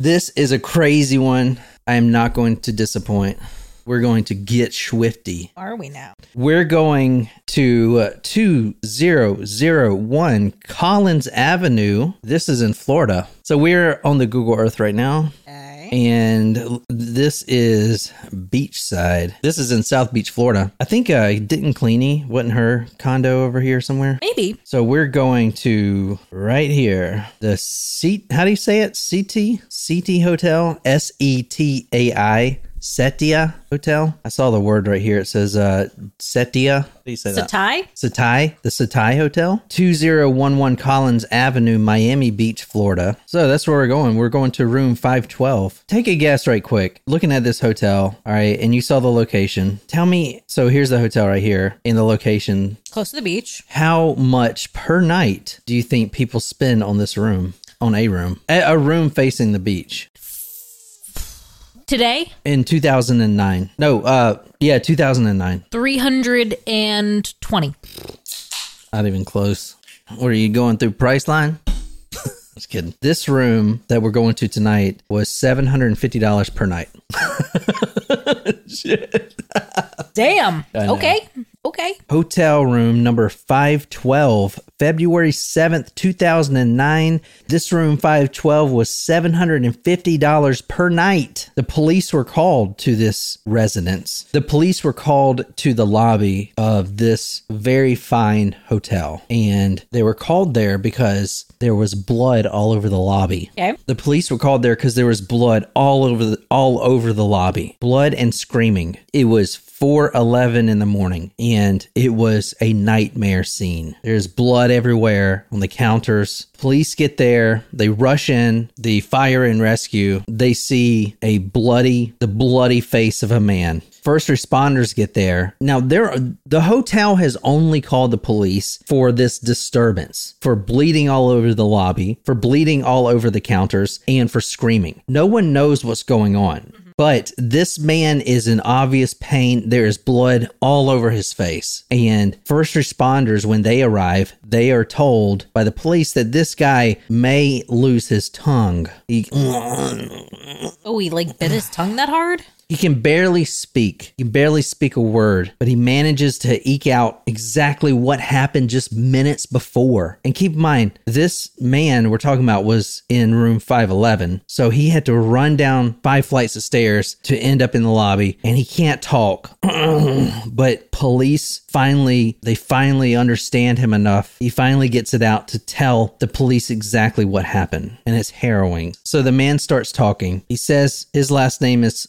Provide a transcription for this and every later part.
This is a crazy one. I am not going to disappoint. We're going to get swifty. Are we now? We're going to uh, 2001 Collins Avenue. This is in Florida. So we're on the Google Earth right now. Okay. And this is Beachside. This is in South Beach, Florida. I think uh, Denton Cleany, wasn't her condo over here somewhere? Maybe. So we're going to right here the seat. How do you say it? CT CT Hotel S E T A I Setia Hotel. I saw the word right here. It says uh Setia. How do you say that? Satai? Satai, the Satai Hotel, 2011 Collins Avenue, Miami Beach, Florida. So that's where we're going. We're going to room 512. Take a guess right quick. Looking at this hotel, all right, and you saw the location. Tell me, so here's the hotel right here in the location. Close to the beach. How much per night do you think people spend on this room? On a room? A room facing the beach Today, in 2009. No, uh, yeah, 2009. 320. Not even close. What are you going through Priceline? Just kidding. This room that we're going to tonight was seven hundred and fifty dollars per night. Shit. Damn. Okay. Okay. Hotel room number five twelve, February seventh, two thousand and nine. This room five twelve was seven hundred and fifty dollars per night. The police were called to this residence. The police were called to the lobby of this very fine hotel, and they were called there because there was blood all over the lobby. Okay. The police were called there because there was blood all over the all over the lobby. Blood and screaming. It was 4:11 in the morning and it was a nightmare scene. There's blood everywhere on the counters. Police get there, they rush in, the fire and rescue. They see a bloody the bloody face of a man. First responders get there. Now there the hotel has only called the police for this disturbance, for bleeding all over the lobby, for bleeding all over the counters, and for screaming. No one knows what's going on. But this man is in obvious pain. There is blood all over his face. And first responders, when they arrive, they are told by the police that this guy may lose his tongue. He, Oh, he like bit his tongue that hard? He can barely speak. He can barely speak a word, but he manages to eke out exactly what happened just minutes before. And keep in mind, this man we're talking about was in room 511. So he had to run down five flights of stairs to end up in the lobby, and he can't talk. but police finally, they finally understand him enough. He finally gets it out to tell the police exactly what happened, and it's harrowing. So the man starts talking. He says his last name is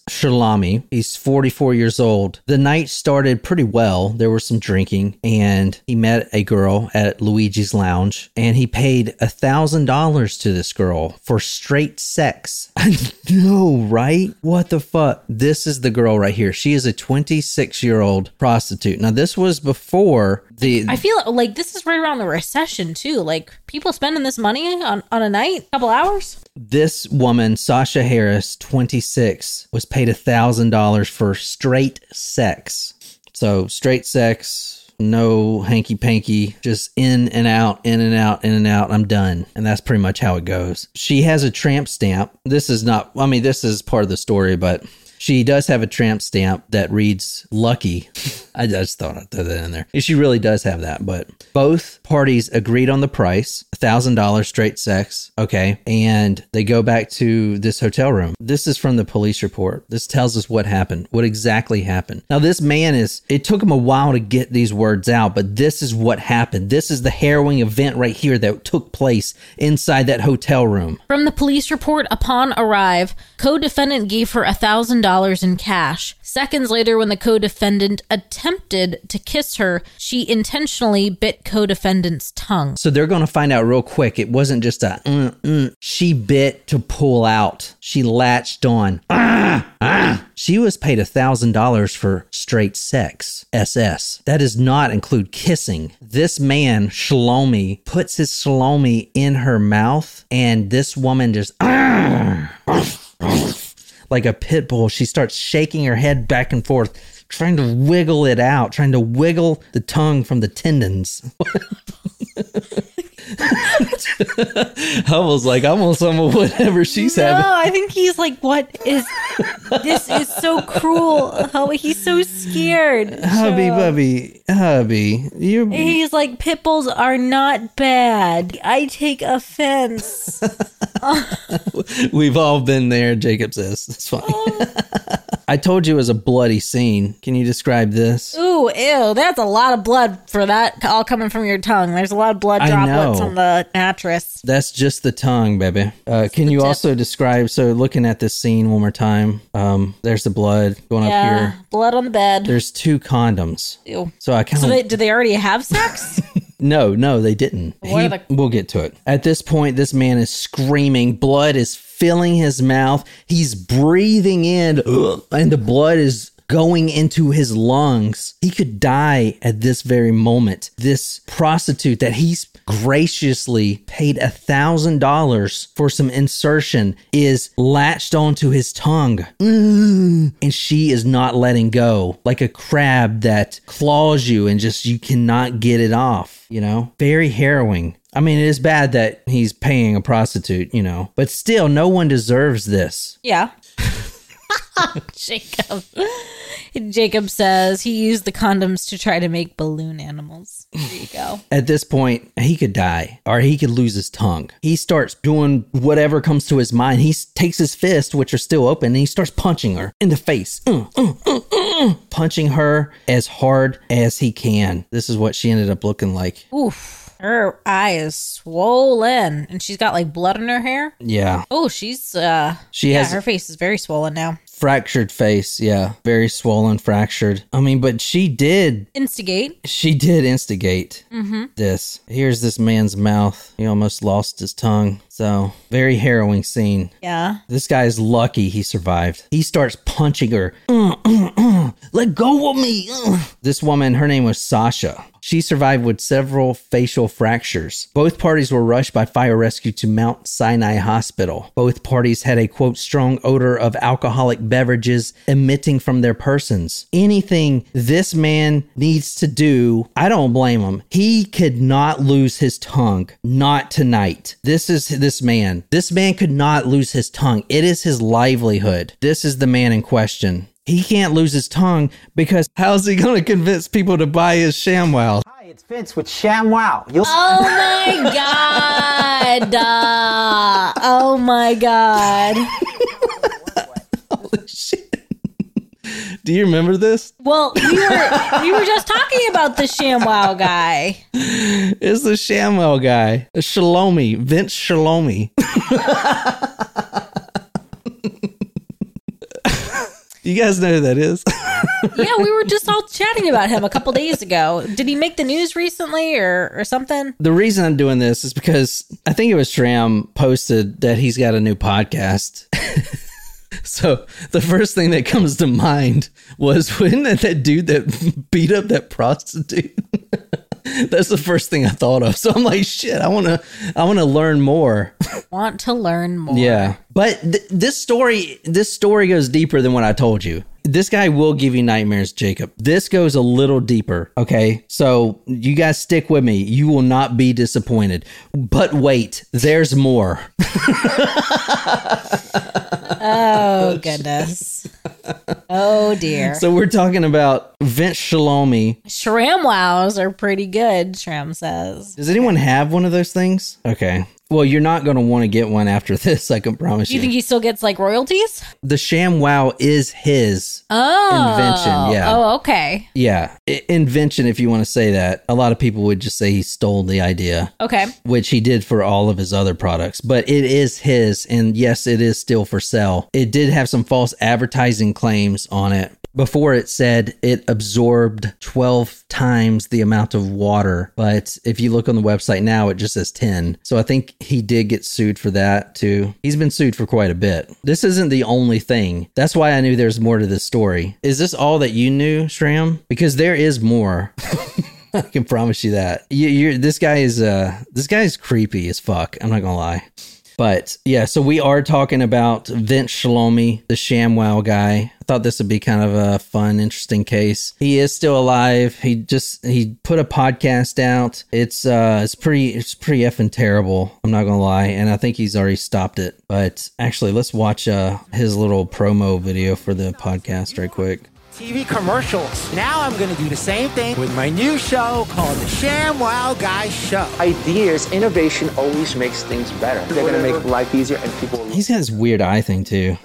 Shalami. He's 44 years old. The night started pretty well. There was some drinking, and he met a girl at Luigi's Lounge, and he paid a thousand dollars to this girl for straight sex. I know, right? What the fuck? This is the girl right here. She is a 26 year old prostitute. Now, this was before the I feel like this is right around the recession too. Like people spending this money on, on a night, couple hours. this woman, Sasha Harris, 26, was paid a thousand dollars for straight sex. So straight sex, no hanky panky, just in and out, in and out, in and out. I'm done. And that's pretty much how it goes. She has a tramp stamp. This is not, I mean, this is part of the story, but she does have a tramp stamp that reads lucky. I just thought I'd throw that in there. She really does have that, but both parties agreed on the price $1,000 straight sex. Okay. And they go back to this hotel room. This is from the police report. This tells us what happened, what exactly happened. Now, this man is, it took him a while to get these words out, but this is what happened. This is the harrowing event right here that took place inside that hotel room. From the police report, upon arrive, co-defendant gave her $1,000 in cash. Seconds later, when the co-defendant attempted to kiss her, she intentionally bit co-defendant's tongue. So they're going to find out real quick. It wasn't just a mm, mm. she bit to pull out. She latched on. Ah, ah. She was paid a thousand dollars for straight sex. SS. That does not include kissing. This man, Shalomi, puts his Shalomi in her mouth, and this woman just ah, like a pit bull. She starts shaking her head back and forth, trying to wiggle it out, trying to wiggle the tongue from the tendons. Hubble's like, I'm on some of whatever she's no, having. I think he's like, what is this? Is so cruel. How he's so scared. Hubby, So- bubby, hubby, you. He's like, pit bulls are not bad. I take offense. We've all been there. Jacob says it's funny. I told you it was a bloody scene. Can you describe this? Ooh, ew, that's a lot of blood for that all coming from your tongue. There's a lot of blood I droplets know. on the mattress. That's just the tongue, baby. Uh, can you tip. also describe? So, looking at this scene one more time, um, there's the blood going up here. blood on the bed. There's two condoms. Ew. So I kind So of they, did they already have sex? no, no, they didn't. He- the- We'll get to it. At this point, this man is screaming. Blood is filling his mouth. He's breathing in, and the blood is going into his lungs. He could die at this very moment. This prostitute that he's graciously paid a thousand dollars for some insertion is latched onto his tongue. Mm. And she is not letting go, like a crab that claws you and just you cannot get it off, you know? Very harrowing. I mean, it is bad that he's paying a prostitute, you know, but still, no one deserves this. yeah. Jacob. Jacob says he used the condoms to try to make balloon animals. There you go. At this point, he could die or he could lose his tongue. He starts doing whatever comes to his mind. He takes his fists, which are still open, and he starts punching her in the face. Uh, uh, uh, uh, uh, punching her as hard as he can. This is what she ended up looking like. Oof. Her eye is swollen and she's got like blood in her hair. Yeah. Oh, she's uh She yeah, has her face is very swollen now. Fractured face. Yeah. Very swollen, fractured. I mean, but she did Instigate. She did instigate mm-hmm. this. Here's this man's mouth. He almost lost his tongue. So, very harrowing scene. Yeah. This guy is lucky he survived. He starts punching her. Uh, uh, uh, let go of me. This woman, her name was Sasha. She survived with several facial fractures. Both parties were rushed by fire rescue to Mount Sinai Hospital. Both parties had a quote strong odor of alcoholic beverages emitting from their persons. Anything this man needs to do, I don't blame him. He could not lose his tongue. Not tonight. This is this man. This man could not lose his tongue. It is his livelihood. This is the man in question. He can't lose his tongue because how's he going to convince people to buy his ShamWow? Hi, it's Vince with ShamWow. You'll Oh my god. Uh, oh my god. Do you remember this? Well, we were we were just talking about the ShamWow guy. It's the ShamWow guy, Shalomi, Vince Shalomi. you guys know who that is? Yeah, we were just all chatting about him a couple days ago. Did he make the news recently or or something? the reason I'm doing this is because I think it was Shram posted that he's got a new podcast. So the first thing that comes to mind was when that, that dude that beat up that prostitute. That's the first thing I thought of. So I'm like, shit, I want to, I want to learn more. Want to learn more. Yeah, but th- this story, this story goes deeper than what I told you. This guy will give you nightmares, Jacob. This goes a little deeper. Okay, so you guys stick with me. You will not be disappointed. But wait, there's more. Oh goodness. Oh dear. So we're talking about Vince Shalomi. ShamWows are pretty good, Shram says. Does anyone have one of those things? Okay. Well, you're not going to want to get one after this. I can promise you. you think he still gets like royalties? the Sham Wow is his. Oh. Invention, yeah. Oh, okay. Yeah, I- invention. If you want to say that, a lot of people would just say he stole the idea. Okay. which he did for all of his other products, but it is his, and yes, it is still for sale. It did have some false advertising claims on it. Before it said it absorbed 12 times the amount of water, but if you look on the website now, it just says 10. So I think he did get sued for that too. He's been sued for quite a bit. This isn't the only thing. That's why I knew there's more to this story. Is this all that you knew, Shram? Because there is more. I can promise you that. You, this guy is uh this guy is creepy as fuck. I'm not gonna lie. But yeah, so we are talking about Vince Shalomi, the ShamWow guy. I thought this would be kind of a fun, interesting case. He is still alive. He just he put a podcast out. It's uh it's pretty it's pretty effing terrible. I'm not gonna lie, and I think he's already stopped it. But actually, let's watch uh his little promo video for the podcast right quick. TV commercials. Now I'm gonna do the same thing with my new show called The Sham Wow Guy Show. ideas, innovation always makes things better. They're going to make life easier and people He's got this weird eye thing too.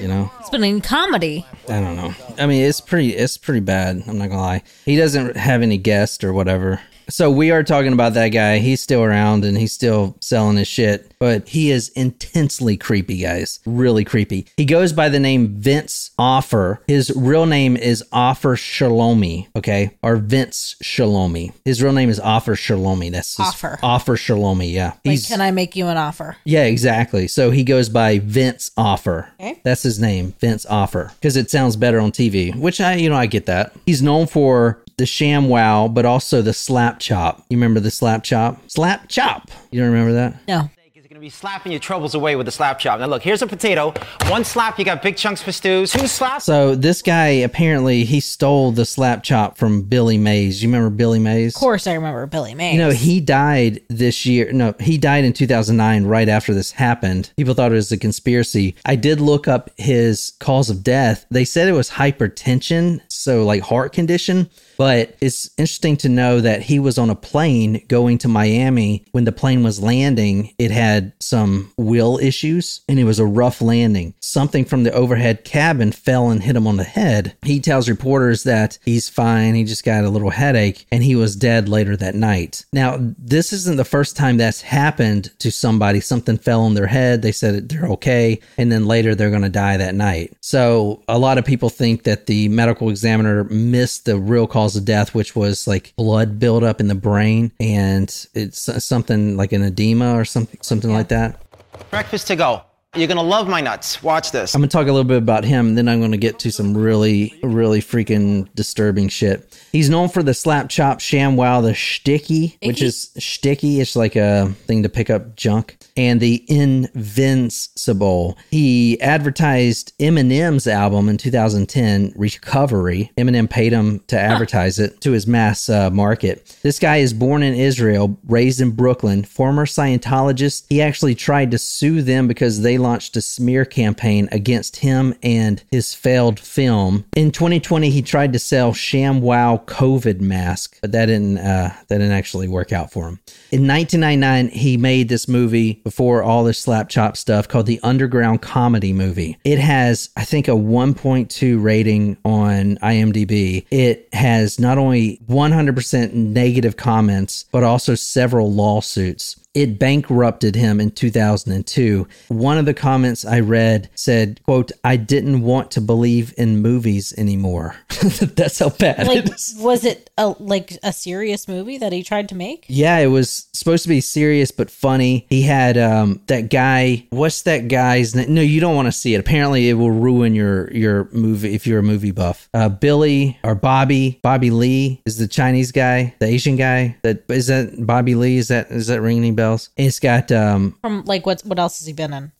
You know, It's been in comedy. I don't know. I mean, it's pretty it's pretty bad. I'm not gonna lie. He doesn't have any guests or whatever. So we are talking about that guy. He's still around and he's still selling his shit, but he is intensely creepy, guys. Really creepy. He goes by the name Vince Offer. His real name is Offer Shalomi, okay? Or Vince Shalomi. His real name is Offer Shalomi. That's his Offer. Offer Shalomi, yeah. Like, can I make you an offer? yeah, exactly. So he goes by Vince Offer. Okay. That's his name, Vince Offer, because it sounds better on TV, which I, you know, I get that. He's known for the sham wow, but also the slap chop. You remember the slap chop? Slap chop. You don't remember that? No. You're gonna be slapping your troubles away with the slap chop. Now look, here's a potato. One slap, you got big chunks for stews. Two slaps. So this guy apparently he stole the slap chop from Billy Mays. You remember Billy Mays? Of course, I remember Billy Mays. You know, he died this year. No, he died in 2009, right after this happened. People thought it was a conspiracy. I did look up his cause of death. They said it was hypertension, so like heart condition. But it's interesting to know that he was on a plane going to Miami. When the plane was landing, it had some wheel issues and it was a rough landing. Something from the overhead cabin fell and hit him on the head. He tells reporters that he's fine, he just got a little headache, and he was dead later that night. Now, this isn't the first time that's happened to somebody. Something fell on their head, they said they're okay, and then later they're going to die that night. So, a lot of people think that the medical examiner missed the real cause of death, which was like blood buildup in the brain, and it's something like an edema or something, something like that. Breakfast to go. You're gonna love my nuts. Watch this. I'm gonna talk a little bit about him, and then I'm gonna get to some really, really freaking disturbing shit. He's known for the slap chop sham wow, the Schticky, which is Schticky. It's like a thing to pick up junk, and the invincible. He advertised Eminem's album in 2010, Recovery. Eminem paid him to advertise it to his mass uh, market. This guy is born in Israel, raised in Brooklyn, former Scientologist. He actually tried to sue them because they launched a smear campaign against him and his failed film. In 2020, he tried to sell ShamWow COVID mask, but that didn't uh, that didn't actually work out for him. In 1999, he made this movie before all this slap chop stuff called the Underground Comedy Movie. It has, I think, a 1.2 rating on IMDb. It has not only 100% negative comments, but also several lawsuits it bankrupted him in 2002 one of the comments i read said quote i didn't want to believe in movies anymore. That's how bad like, it is. was it a like a serious movie that he tried to make? yeah it was supposed to be serious but funny. He had um that guy what's that guy's name no you don't want to see it. Apparently it will ruin your your movie if you're a movie buff. Uh billy or bobby bobby lee is the chinese guy the asian guy that is that bobby lee? Is that is that ringing any bells it's got um From like what what else has he been in?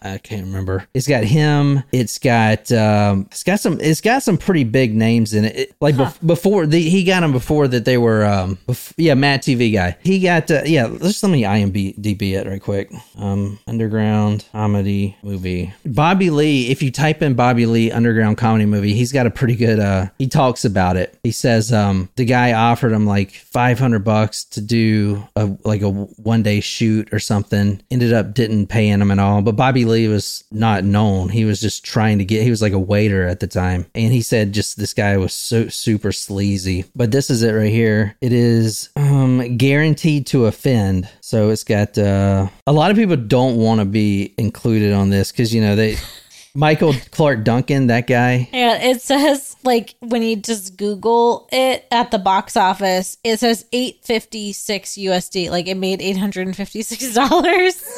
I can't remember. It's got him. It's got um, it's got some. It's got some pretty big names in it. it like bef- before the, he got them before that they were um, bef- yeah, Mad TV guy. He got uh, yeah. Let's let me IMDb it right quick. Um, underground comedy movie. Bobby Lee. If you type in Bobby Lee underground comedy movie, he's got a pretty good. Uh, he talks about it. He says um, the guy offered him like five hundred bucks to do a like a one day shoot or something. Ended up didn't paying him at all. But Bobby Lee was not known. He was just trying to get. He was like a waiter at the time, and he said just this guy was so super sleazy. But this is it right here. It is um, guaranteed to offend. So it's got uh, a lot of people don't want to be included on this because you know they. Michael Clarke Duncan, that guy. Yeah, it says like when you just Google it at the box office, it says eight fifty six USD. Like it made eight hundred and fifty six dollars.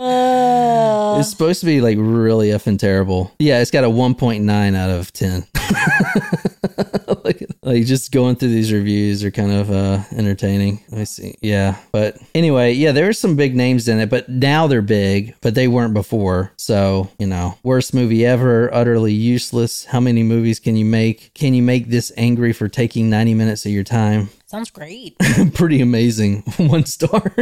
uh, It's supposed to be like really effing terrible. Yeah, it's got a 1.9 out of 10. like, like just going through these reviews are kind of uh entertaining. I see. Yeah. But anyway, yeah, there's some big names in it, but now they're big, but they weren't before. So, you know, worst movie ever, utterly useless. How many movies can you make? Can you make this angry for taking 90 minutes of your time? Sounds great. Pretty amazing. One star.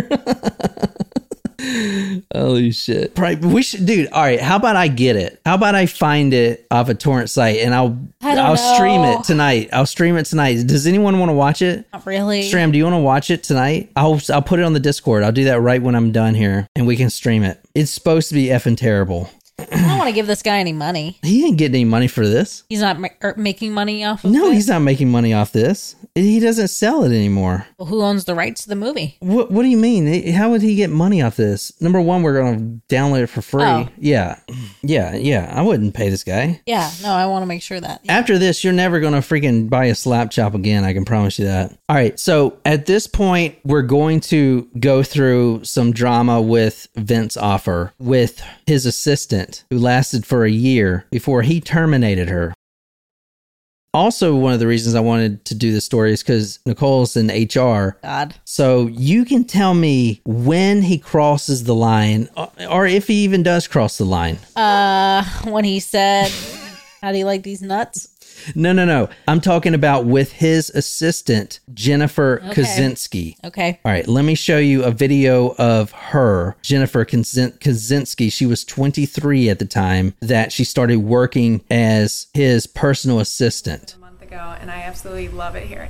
Holy shit. Probably, we should, dude. All right. How about I get it? How about I find it off a torrent site and I'll I don't I'll stream it tonight. I'll stream it tonight. Does anyone want to watch it? Not really. Stram, do you want to watch it tonight? I'll I'll put it on the Discord. I'll do that right when I'm done here, and we can stream it. It's supposed to be effing terrible. I don't want to give this guy any money. He ain't getting any money for this. He's not ma- er, making money off of No, it. he's not making money off this. He doesn't sell it anymore. Well, who owns the rights to the movie? What What do you mean? How would he get money off this? Number one, we're gonna download it for free. Oh. Yeah, yeah, yeah. I wouldn't pay this guy. Yeah, no, I want to make sure that. After this, you're never going to freaking buy a slap chop again. I can promise you that. All right. So at this point, we're going to go through some drama with Vince Offer with his assistant, who lasted for a year before he terminated her. Also, one of the reasons I wanted to do this story is because Nicole's in HR. God. So you can tell me when he crosses the line, or- or if he even does cross the line. Uh, when he said, "How do you like these nuts?" No, no, no. I'm talking about with his assistant, Jennifer Kosinski. Okay. All right, let me show you a video of her, Jennifer Kosinski. She was 23 at the time that she started working as his personal assistant. a month ago, and I absolutely love it here.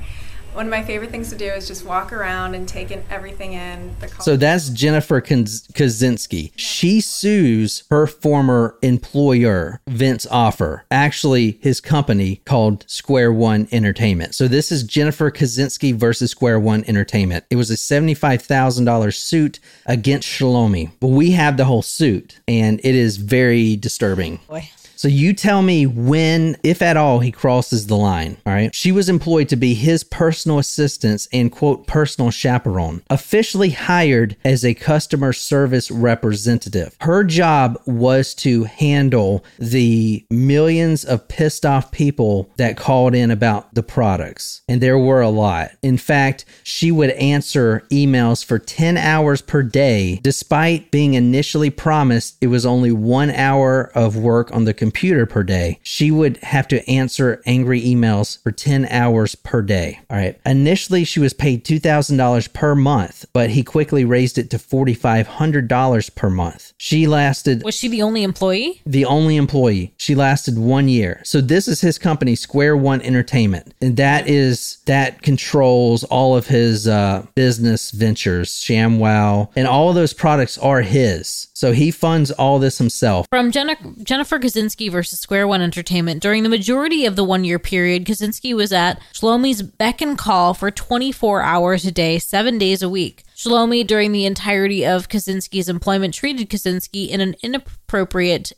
One of my favorite things to do is just walk around and take in everything in. The So that's Jennifer Kaz- Kosinski. She sues her former employer, Vince Offer, actually his company called Square One Entertainment. So this is Jennifer Kosinski versus Square One Entertainment. It was a $75,000 suit against Shalomi. But we have the whole suit, and it is very disturbing. Boy. So you tell me when, if at all, he crosses the line. All right. She was employed to be his personal assistant and quote personal chaperone, officially hired as a customer service representative. Her job was to handle the millions of pissed off people that called in about the products. And there were a lot. In fact, she would answer emails for 10 hours per day, despite being initially promised it was only one hour of work on the computer per day. She would have to answer angry emails for 10 hours per day. All right. Initially, she was paid $2,000 per month, but he quickly raised it to $4,500 per month. She lasted Was she the only employee? the only employee. She lasted one year. So this is his company, Square One Entertainment, and that is that controls all of his uh, business ventures, ShamWow, and all of those products are his. So he funds all this himself. From Jenna- Jennifer Kosinski versus Square One Entertainment, during the majority of the one year period, Kosinski was at Shlomi's beck and call for 24 hours a day, seven days a week. Shlomi, during the entirety of Kosinski's employment, treated Kosinski in an inappropriate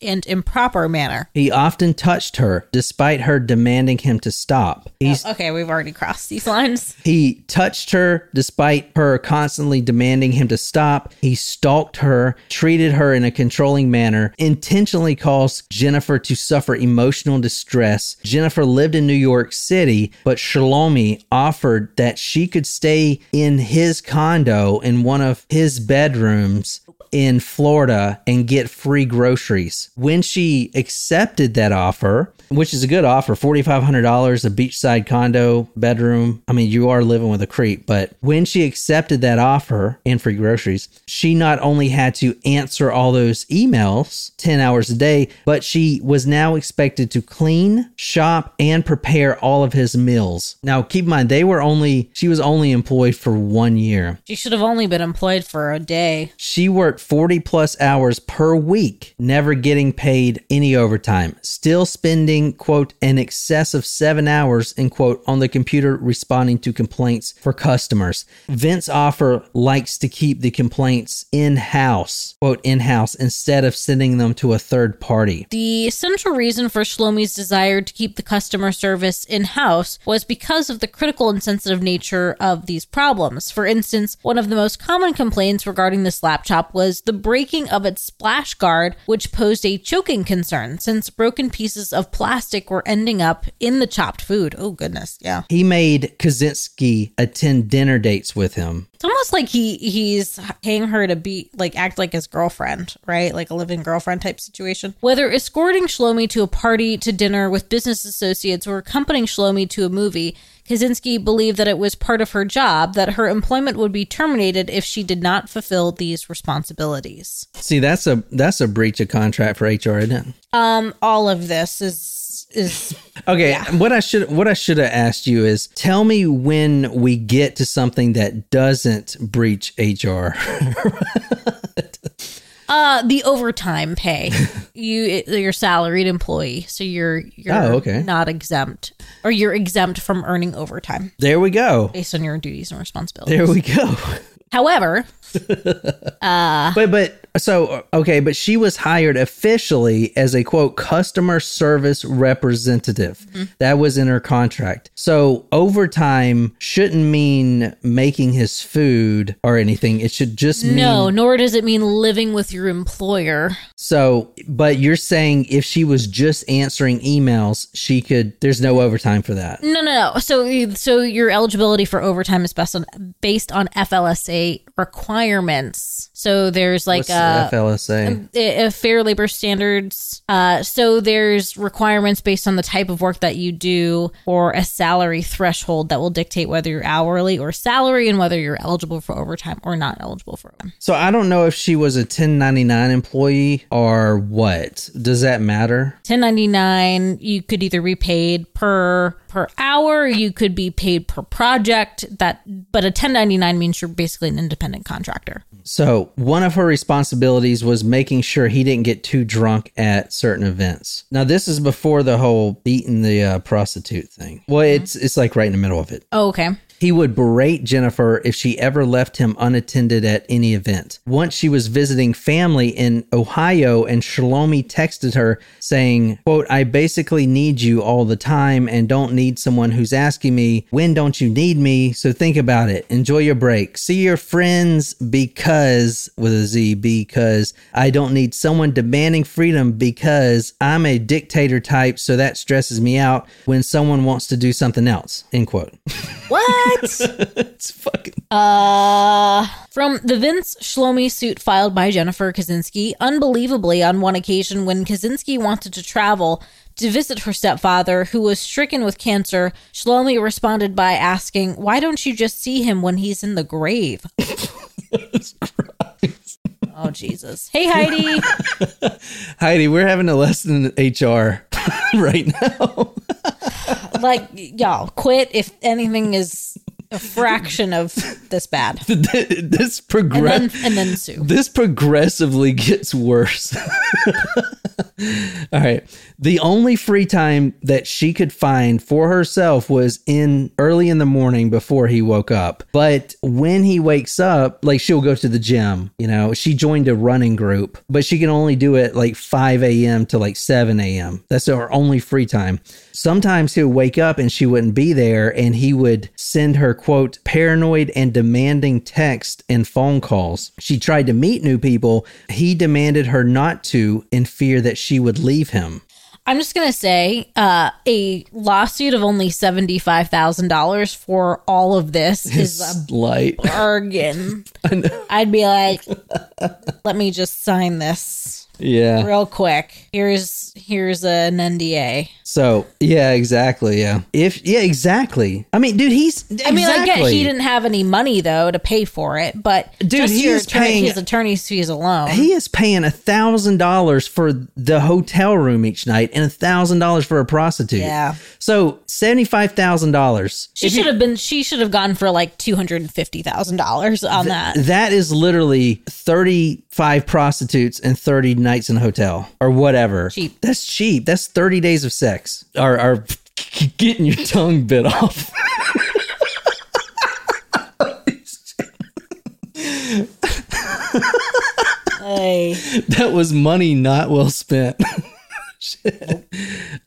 and improper manner. He often touched her, despite her demanding him to stop. He's oh, Okay, we've already crossed these lines. He touched her despite her constantly demanding him to stop. He stalked her, treated her in a controlling manner, intentionally caused Jennifer to suffer emotional distress. Jennifer lived in New York City, but Shalomi offered that she could stay in his condo in one of his bedrooms in Florida and get free groceries. When she accepted that offer, which is a good offer, $4,500, a beachside condo, bedroom. I mean, you are living with a creep, but when she accepted that offer and free groceries, she not only had to answer all those emails 10 hours a day, but she was now expected to clean, shop, and prepare all of his meals. Now, keep in mind, they were only, she was only employed for one year. She should have only been employed for a day. She worked 40 plus hours per week, never getting paid any overtime, still spending, quote, an excess of seven hours, end quote, on the computer responding to complaints for customers. Vince Offer likes to keep the complaints in house, quote, in house, instead of sending them to a third party. The central reason for Shlomi's desire to keep the customer service in house was because of the critical and sensitive nature of these problems. For instance, one of the most common complaints regarding this slap chop was was the breaking of its splash guard, which posed a choking concern since broken pieces of plastic were ending up in the chopped food. Oh, goodness. Yeah. He made Kosinski attend dinner dates with him. It's almost like he he's paying her to be like act like his girlfriend, right? Like a living girlfriend type situation. Whether escorting Shlomi to a party, to dinner with business associates, or accompanying Shlomi to a movie, Kosinski believed that it was part of her job that her employment would be terminated if she did not fulfill these responsibilities. See, that's a that's a breach of contract for HR, isn't it? Um, all of this is is Okay, what I should what I should have asked you is tell me when we get to something that doesn't breach HR. uh the overtime pay. you you're salaried employee, so you're you're Oh, okay. not exempt, or you're exempt from earning overtime there we go. based on your duties and responsibilities. There we go. However, uh, But but so okay, but she was hired officially as a quote customer service representative. Mm-hmm. That was in her contract. So overtime shouldn't mean making his food or anything. It should just mean no, nor does it mean living with your employer. So, but you're saying if she was just answering emails, she could. There's no overtime for that. No, no, no. So, so your eligibility for overtime is based on based on FLSA requirements. So there's like What's a, the FLSA? a fair labor standards. Uh, so there's requirements based on the type of work that you do, or a salary threshold that will dictate whether you're hourly or salary, and whether you're eligible for overtime or not eligible for overtime. So I don't know if she was a 1099 employee or what. Does that matter? 1099 you could either be paid per per hour you could be paid per project that but a 1099 means you're basically an independent contractor So one of her responsibilities was making sure he didn't get too drunk at certain events. Now this is before the whole beating the uh, prostitute thing. Well, it's it's like right in the middle of it. oh, okay He would berate Jennifer if she ever left him unattended at any event. Once she was visiting family in Ohio and Shalomi texted her saying, quote, I basically need you all the time and don't need someone who's asking me, when don't you need me? So think about it. Enjoy your break. See your friends because, with a Z, because I don't need someone demanding freedom because I'm a dictator type. So that stresses me out when someone wants to do something else, end quote. what it's fucking uh from the vince shlomi suit filed by jennifer kosinski unbelievably on one occasion when kosinski wanted to travel to visit her stepfather, who was stricken with cancer, Shlomi responded by asking, Why don't you just see him when he's in the grave? oh, Jesus. Hey, Heidi. Heidi, we're having a lesson in HR right now. like, y'all, quit if anything is a fraction of this bad. this And progress then, and then sue. this progressively gets worse. All right. The only free time that she could find for herself was in early in the morning before he woke up. But when he wakes up, like she'll go to the gym, you know, she joined a running group, but she can only do it like 5 a.m. to like 7 a.m. That's her only free time. Sometimes he'll wake up and she wouldn't be there, and he would send her, quote, paranoid and demanding text and phone calls. She tried to meet new people. He demanded her not to in fear that she would leave him. I'm just gonna say, uh, a lawsuit of only seventy five thousand dollars for all of this is a Light. bargain. I'd be like, let me just sign this Yeah. real quick. Here's here's an NDA. So, yeah, exactly. Yeah. If, yeah, exactly. I mean, dude, he's. I mean, I get exactly. he didn't have any money though to pay for it, but Dude, he is attorney- paying- his attorney's fees alone. He is paying a thousand dollars for the hotel room each night and a thousand dollars for a prostitute. Yeah. So seventy five thousand dollars. she should have been. She should have gone for like two hundred and fifty thousand dollars on that. That is literally thirty five prostitutes and thirty nights in a hotel or whatever. Cheap. That's cheap. That's thirty days of sex. Or, or getting your tongue bit off. Hey. that was money not well spent.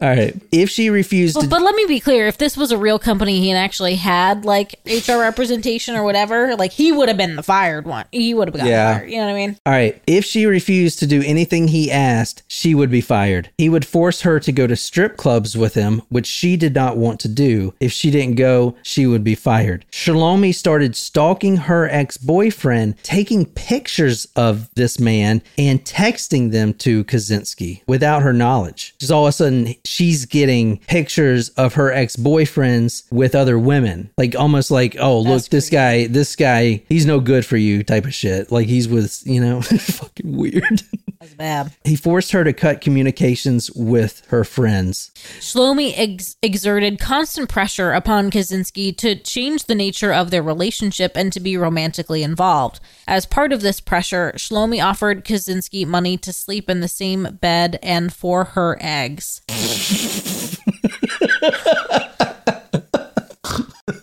All right. If she refused But, to but let me be clear: if this was a real company and actually had like HR representation or whatever, like he would have been the fired one. He would have gotten Yeah. fired. You know what I mean? All right. If she refused to do anything he asked, she would be fired. He would force her to go to strip clubs with him, which she did not want to do. If she didn't go, she would be fired. Shalomi started stalking her ex boyfriend, taking pictures of this man and texting them to Kosinski without her knowledge. Just all of a sudden, she's getting pictures of her ex boyfriends with other women. Like almost like, oh, look, That's this guy, this guy, he's no good for you type of shit. Like he's with, you know, fucking weird. That's bad. he forced her to cut communications with her friends. Shlomi ex- exerted constant pressure upon Kosinski to change the nature of their relationship and to be romantically involved. As part of this pressure, Shlomi offered Kosinski money to sleep in the same bed and for her eggs.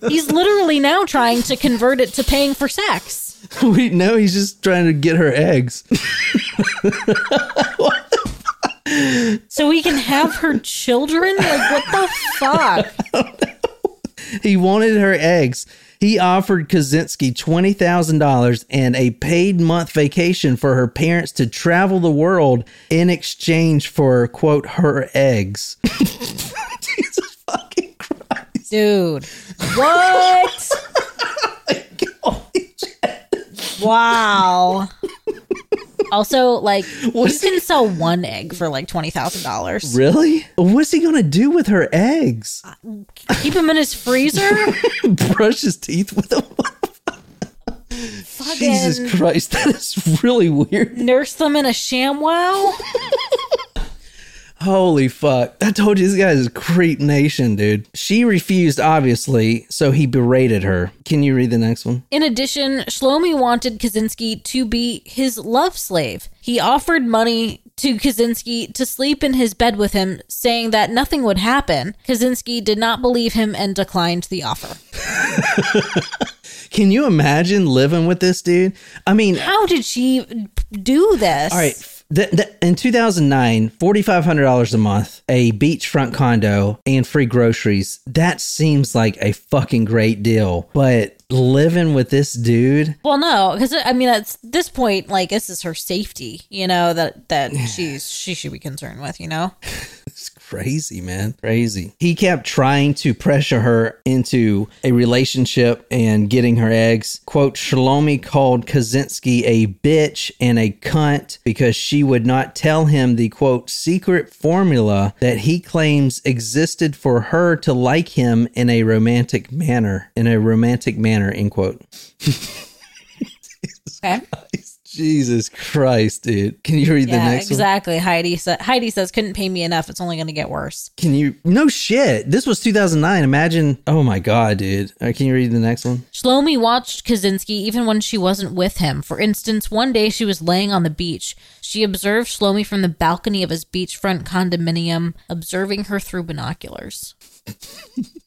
He's literally now trying to convert it to paying for sex. we know he's just trying to get her eggs. So he can have her children? Like, what the fuck? he wanted her eggs. He offered Kosinski $20,000 and a paid month vacation for her parents to travel the world in exchange for, quote, her eggs. Jesus fucking Christ. Dude. What? Wow. Also, like, What's you can sell one egg for like $20,000. Really? What's he going to do with her eggs? Uh, keep them in his freezer? Brush his teeth with them? Jesus Christ, that is really weird. nurse them in a ShamWow? Holy fuck. I told you this guy is creep nation, dude. She refused, obviously, so he berated her. Can you read the next one? In addition, Shlomi wanted Kosinski to be his love slave. He offered money to Kosinski to sleep in his bed with him, saying that nothing would happen. Kosinski did not believe him and declined the offer. Can you imagine living with this dude? I mean, How did she do this? all right. The, the, in 2009, $4,500 a month, a beachfront condo, and free groceries. That seems like a fucking great deal. But living with this dude, Well, no, because I mean, at this point, like this is her safety, you know that that she's she should be concerned with, you know. It's crazy, man. Crazy. He kept trying to pressure her into a relationship and getting her eggs. Quote, Shalomi called Kosinski a bitch and a cunt because she would not tell him the quote secret formula that he claims existed for her to like him in a romantic manner. In a romantic manner, end quote. Okay. Jesus Christ, dude. Can you read the Yeah, next one? exactly. Heidi sa- Heidi says couldn't pay me enough. It's only going to get worse. Can you? No shit. This was 2009. Imagine. Oh my god, dude. Right, can you read the next one? Shlomi watched Kosinski even when she wasn't with him. For instance, one day she was laying on the beach. She observed Shlomi from the balcony of his beachfront condominium, observing her through binoculars.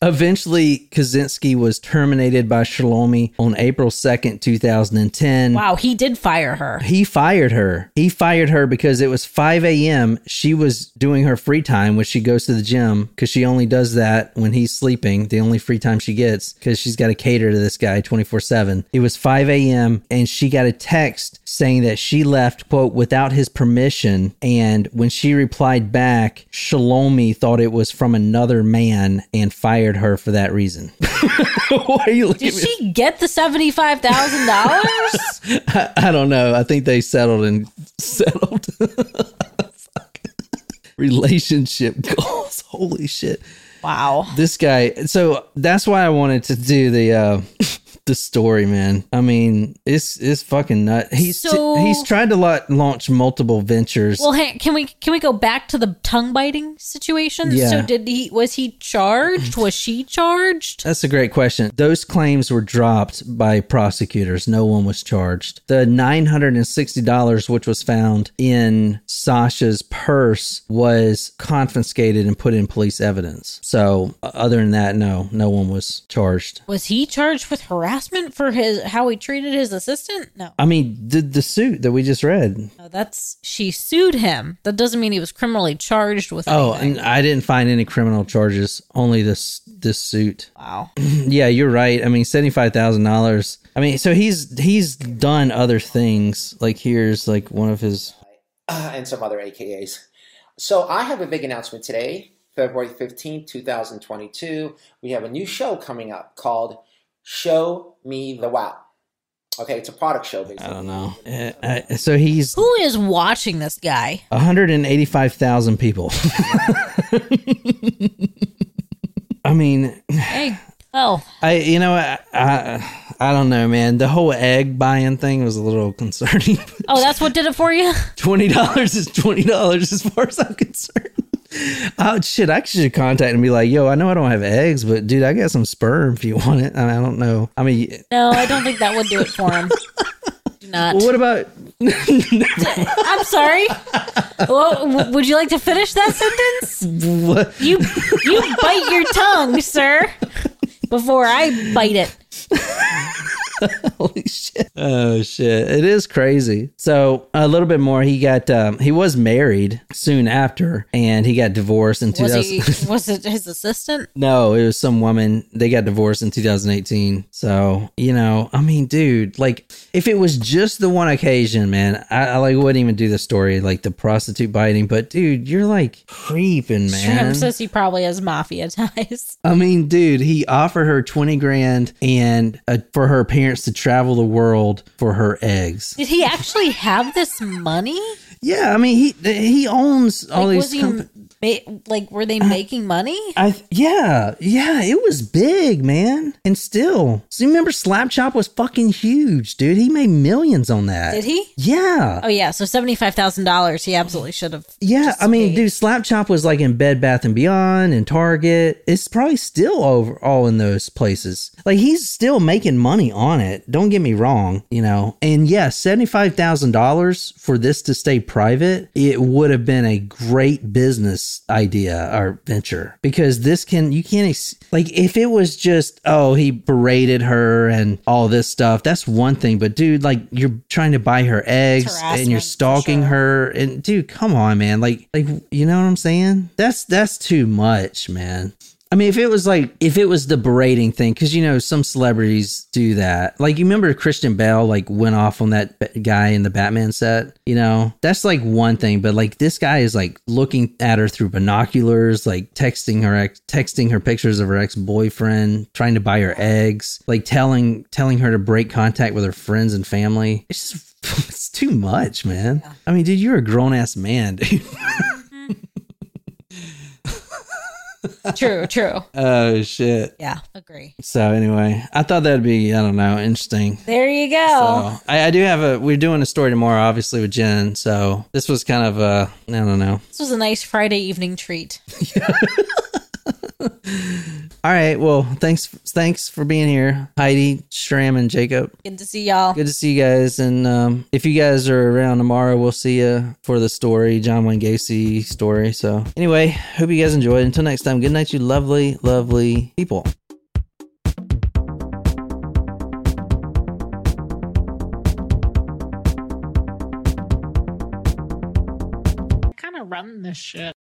Eventually, Kosinski was terminated by Shalomi on April 2nd, 2010. Wow, he did fire her. He fired her. He fired her because it was 5 a.m. She was doing her free time, which she goes to the gym because she only does that when he's sleeping, the only free time she gets because she's got to cater to this guy 24 7. It was 5 a.m. and she got a text saying that she left, quote, without his permission. And when she replied back, Shalomi thought it was from another man and fired her for that reason. Why are you looking Did she get the seventy-five thousand dollars? I don't know. I think they settled and settled. Relationship goals. Holy shit. Wow. This guy. So that's why I wanted to do the uh the story, man. I mean, it's it's fucking nut. He's So- he's tried to la- launch multiple ventures. Well, hey, can we can we go back to the tongue biting situation? Yeah. So did he was he charged? Was she charged? That's a great question. Those claims were dropped by prosecutors. No one was charged. The $960, which was found in Sasha's purse, was confiscated and put in police evidence. So, other than that, no, no one was charged. Was he charged with harassment? harassment for his how he treated his assistant? No. I mean, the the suit that we just read. No, that's she sued him. That doesn't mean he was criminally charged with Oh, anything. and I didn't find any criminal charges. Only this this suit. wow. Yeah, you're right. I mean, seventy five thousand dollars. I mean, so he's he's done other things. Like here's like one of his. uh, and some other AKAs. So I have a big announcement today, February 15th, 2022. We have a new show coming up called Show Me the Wow. Okay, it's a product show I don't know. Uh, uh, so he's Who is watching this guy? one hundred and eighty five thousand people. I mean, Hey, oh, I you know I, I I don't know, man. The whole egg buying thing was a little concerning. oh, that's what did it for you. twenty dollars is twenty dollars as far as I'm concerned. Oh shit! I should contact and be like, "Yo, I know I don't have eggs, but dude, I got some sperm if you want it." I, mean, I don't know. I mean, No, I don't think that would do it for him. Do not. well, what about? I'm sorry. Well, would you like to finish that sentence? What? You you bite your tongue, sir, before I bite it. Holy shit! Oh shit! It is crazy. So a little bit more. He got um, he was married soon after, and he got divorced in two Was thousand. he? Was it his assistant? No, it was some woman. They got divorced in 2018. So, you know, I mean, dude, like, if it was just the one occasion, man, I, I like wouldn't even do the story, like the prostitute biting. But, dude, you're like creeping, man. Tram says he probably has mafia ties. I mean, dude, he offered her 20 grand and uh, for her parents to travel the world for her eggs. Did he actually have this money? Yeah, I mean, he he owns all Like, these companies. ma- like were they making money? I yeah yeah it was big man and still so you remember Slap Chop was fucking huge dude he made millions on that Did he? yeah Oh yeah, so seventy five thousand dollars. He absolutely should have. yeah I mean paid. dude Slap Chop was like in Bed Bath and Beyond and Target it's probably still over all in those places like he's still making money on it don't get me wrong you know and yeah seventy five thousand dollars for this to stay private it would have been a great business idea or venture because this can you can't ex- like if it was just oh he berated her and all this stuff that's one thing. But dude like you're trying to buy her eggs and you're stalking sure. her and dude come on man. Like like you know what i'm saying? That's that's too much man I mean, if it was like if it was the berating thing, because you know some celebrities do that. Like you remember Christian Bale like went off on that guy in the Batman set. You know that's like one thing, but like this guy is like looking at her through binoculars, like texting her ex, texting her pictures of her ex boyfriend, trying to buy her eggs, like telling telling her to break contact with her friends and family. It's just it's too much, man. I mean, dude, you're a grown ass man, dude. True, true. oh shit. Yeah, agree. So anyway, I thought that'd be I don't know interesting. There you go. So I, I do have a we're doing a story tomorrow, obviously with Jen. So this was kind of uh I don't know. This was a nice Friday evening treat. All right, well thanks thanks for being here, Heidi, Shram, and Jacob. Good to see y'all. Good to see you guys. And um, if you guys are around tomorrow, we'll see you for the story, John Wayne Gacy story. So anyway, hope you guys enjoyed. Until next time, good night, you lovely, lovely people. kind of run this shit.